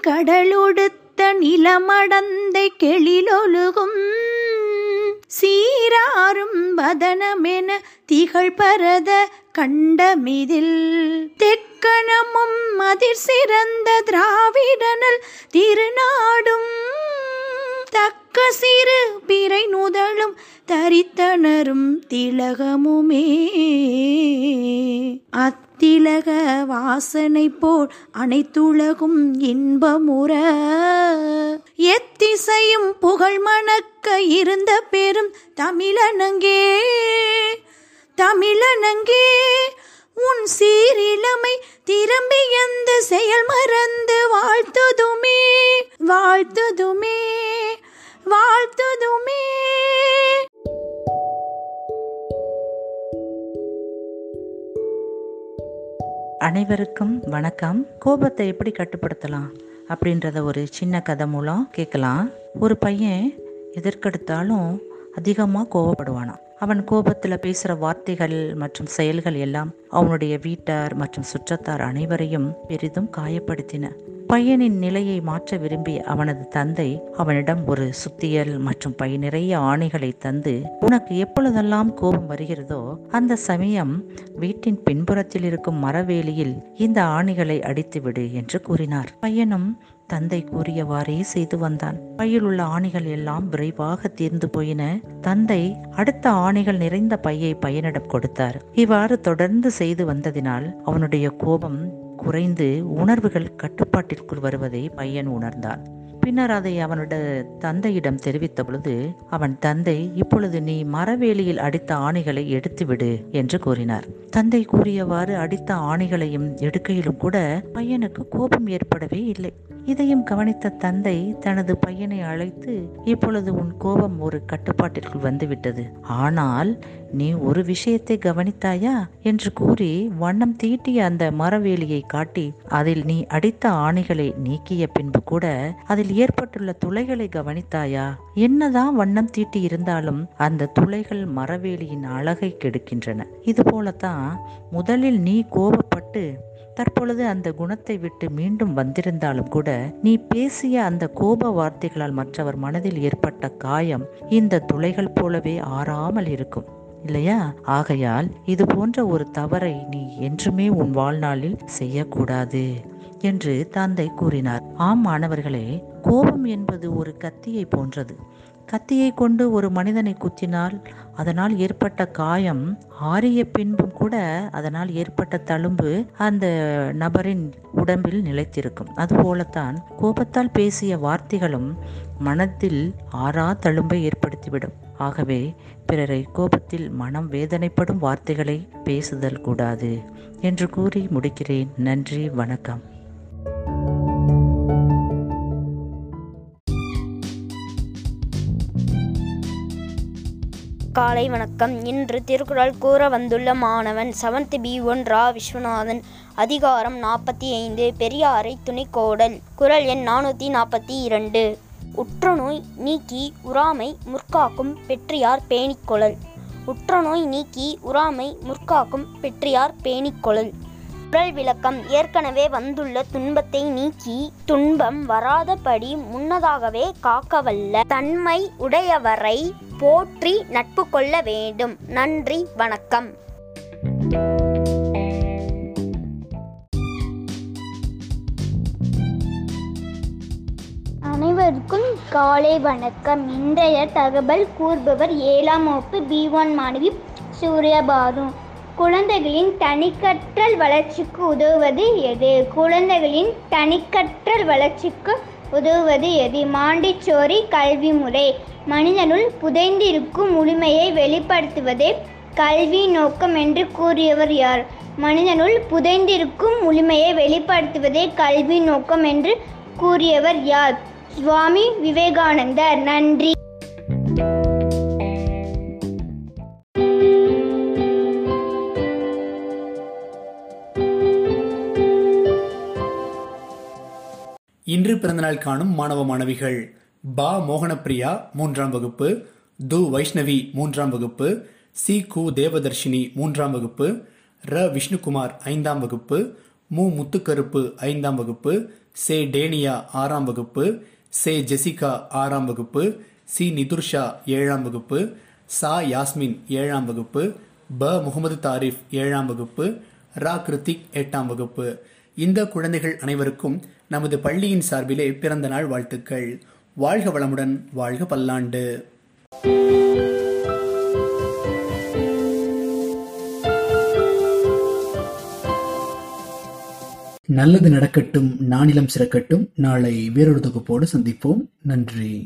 கடலொடுத்த நிலமடந்தை கெளிலொழுகும் சீராரும் வதனமென திகழ் பரத கண்டமிதில். தெக்கணமும் அதிர் சிறந்த திராவிடனல் திருநாடும் கசிறு சிறு பிறை நுதலும் தரித்தனரும் திலகமுமே. அத்திலக வாசனை போல் அனைத்துலகும் இன்பமுற. எத்திசையும் புகழ் மணக்க இருந்த பெரும் தமிழனங்கே. தமிழனங்கே உன் சீரிழமை திரும்பி எந்த செயல் மறந்து வாழ்த்துதுமே. வாழ்த்துதுமே. வாழ்த்துதுமே. அனைவருக்கும் வணக்கம். கோபத்தை எப்படி கட்டுப்படுத்தலாம் அப்படின்றத ஒரு சின்ன கதை மூலம் கேட்கலாம். ஒரு பையன் எதற்கெடுத்தாலும் அதிகமாக கோவப்படுவானாம் அவன் கோபத்தில் பேசுகிற வார்த்தைகள் மற்றும் செயல்கள் எல்லாம் அவனுடைய வீட்டார் மற்றும் சுற்றத்தார் அனைவரையும் பெரிதும் காயப்படுத்தின. பையனின் நிலையை மாற்ற விரும்பி அவனது தந்தை அவனிடம் ஒரு சுத்தியல் மற்றும் பை நிறைய ஆணைகளை தந்து உனக்கு எப்பொழுதெல்லாம் கோபம் வருகிறதோ அந்த சமயம் வீட்டின் பின்புறத்தில் இருக்கும் மரவேலியில் இந்த ஆணைகளை அடித்துவிடு என்று கூறினார். பையனும் தந்தை கூறியவாறே செய்து வந்தான். பையில் உள்ள ஆணைகள் எல்லாம் விரைவாக தீர்ந்து போயின. தந்தை அடுத்த ஆணைகள் நிறைந்த பையை பையனிடம் கொடுத்தார். இவ்வாறு தொடர்ந்து செய்து வந்ததினால் அவனுடைய கோபம் குறைந்து உணர்வுகள் கட்டுப்பாட்டிற்குள் வருவதை பையன் உணர்ந்தான். பின்னர் அதை அவனோட தந்தையிடம் தெரிவித்த பொழுது அவன் தந்தை இப்பொழுது நீ மரவேலியில் அடித்த ஆணைகளை எடுத்துவிடு என்று கூறினார். தந்தை கூறியவாறு அடித்த ஆணைகளையும் எடுக்கையிலும் கூட பையனுக்கு கோபம் ஏற்படவே இல்லை. இதையும் கவனித்த தந்தை தனது பையனை அழைத்து இப்பொழுது உன் கோபம் ஒரு கட்டுப்பாட்டிற்குள் வந்துவிட்டது. ஆனால் நீ ஒரு விஷயத்தை கவனித்தாயா? என்று கூறி வண்ணம் தீட்டிய அந்த மரவேலியை காட்டி அதில் நீ அடித்த ஆணைகளை நீக்கிய பின்பு கூட அதில் ஏற்பட்டுள்ள துளைகளை கவனித்தாயா? என்னதான் வண்ணம் தீட்டி இருந்தாலும் அந்த துளைகள் மரவேலியின் அழகை கெடுக்கின்றன. இது போலத்தான் முதலில் நீ கோபப்பட்டு தற்பொழுது அந்த குணத்தை விட்டு மீண்டும் வந்திருந்தாலும் கூட நீ பேசிய அந்த கோப வார்த்தைகளால் மற்றவர் மனதில் ஏற்பட்ட காயம் இந்த துளைகள் போலவே ஆறாமல் இருக்கும். இல்லையா? ஆகையால் இது போன்ற ஒரு தவறை நீ என்றுமே உன் வாழ்நாளில் செய்யக்கூடாது என்று தந்தை கூறினார். ஆம் மாணவர்களே கோபம் என்பது ஒரு கத்தியை போன்றது. கத்தியை கொண்டு ஒரு மனிதனை குத்தினால் அதனால் ஏற்பட்ட காயம் ஆறிய பின்பும் கூட அதனால் ஏற்பட்ட தழும்பு அந்த நபரின் உடம்பில் நிலைத்திருக்கும். அதுபோலத்தான் கோபத்தால் பேசிய வார்த்தைகளும் மனத்தில் ஆறா தழும்பை ஏற்படுத்திவிடும். ஆகவே பிறரை கோபத்தில் மனம் வேதனைப்படும் வார்த்தைகளை பேசுதல் கூடாது என்று கூறி முடிக்கிறேன். நன்றி வணக்கம். காலை வணக்கம். இன்று திருக்குறள் கூற வந்துள்ள மாணவன் seventh B one Ra Viswanathan அதிகாரம் நாற்பத்தி ஐந்து பெரியாரை துணைக்கோடல் குரல் எண் நானூற்றி நாற்பத்தி இரண்டு. உற்றநோய் நீக்கி உறாமை முற்காக்கும் பெற்றியார் பேணிக்கொழல் உற்றநோய் நீக்கி உறாமை முற்காக்கும் பெற்றியார் பேணிக்கொழல் குரல் விளக்கம் ஏற்கனவே வந்துள்ள துன்பத்தை நீக்கி துன்பம் வராதபடி முன்னதாகவே காக்கவல்ல. தன்மை உடையவரை போற்றி நட்பு கொள்ள வேண்டும். நன்றி வணக்கம். அனைவருக்கும் காலை வணக்கம். இன்றைய தகவல் கூறுபவர் ஏழாம் வகுப்பு பி ஒன் மாணவி சூர்யபானு. குழந்தைகளின் தனிக்கற்றல் வளர்ச்சிக்கு உதவுவது எது? குழந்தைகளின் தனிக்கற்றல் வளர்ச்சிக்கு உதவுவது எது? மாண்டிச்சோரி கல்வி முறை. மனிதனுள் புதைந்திருக்கும் முழுமையை வெளிப்படுத்துவதே கல்வி நோக்கம் என்று கூறியவர் யார்? மனிதனுள் புதைந்திருக்கும் முழுமையை வெளிப்படுத்துவதே கல்வி நோக்கம் என்று கூறியவர் யார்? சுவாமி விவேகானந்தர். நன்றி. இன்று பிறந்தநாள் காணும் மாணவ மாணவிகள். பா. மோகனப்பிரியா மூன்றாம் வகுப்பு. து. வைஷ்ணவி மூன்றாம் வகுப்பு. சி. கு. தேவதர்ஷினி மூன்றாம் வகுப்பு. ர. விஷ்ணுகுமார் ஐந்தாம் வகுப்பு. மு. முத்துக்கருப்பு ஐந்தாம் வகுப்பு. சே. டேனியா ஆறாம் வகுப்பு. சே. ஜெசிகா ஆறாம் வகுப்பு. சி. நிதுர்ஷா ஏழாம் வகுப்பு. சா. யாஸ்மின் ஏழாம் வகுப்பு. ப. முகமது தாரிஃப் ஏழாம் வகுப்பு. ரா. கிருத்திக் எட்டாம் வகுப்பு. இந்த குழந்தைகள் அனைவருக்கும் நமது பள்ளியின் சார்பிலே பிறந்த நாள் வாழ்த்துக்கள். வாழ்க வளமுடன் வாழ்க பல்லாண்டு. நல்லது நடக்கட்டும் நானிலம் சிறக்கட்டும். நாளை வேறொரு தொகுப்போடு சந்திப்போம். நன்றி.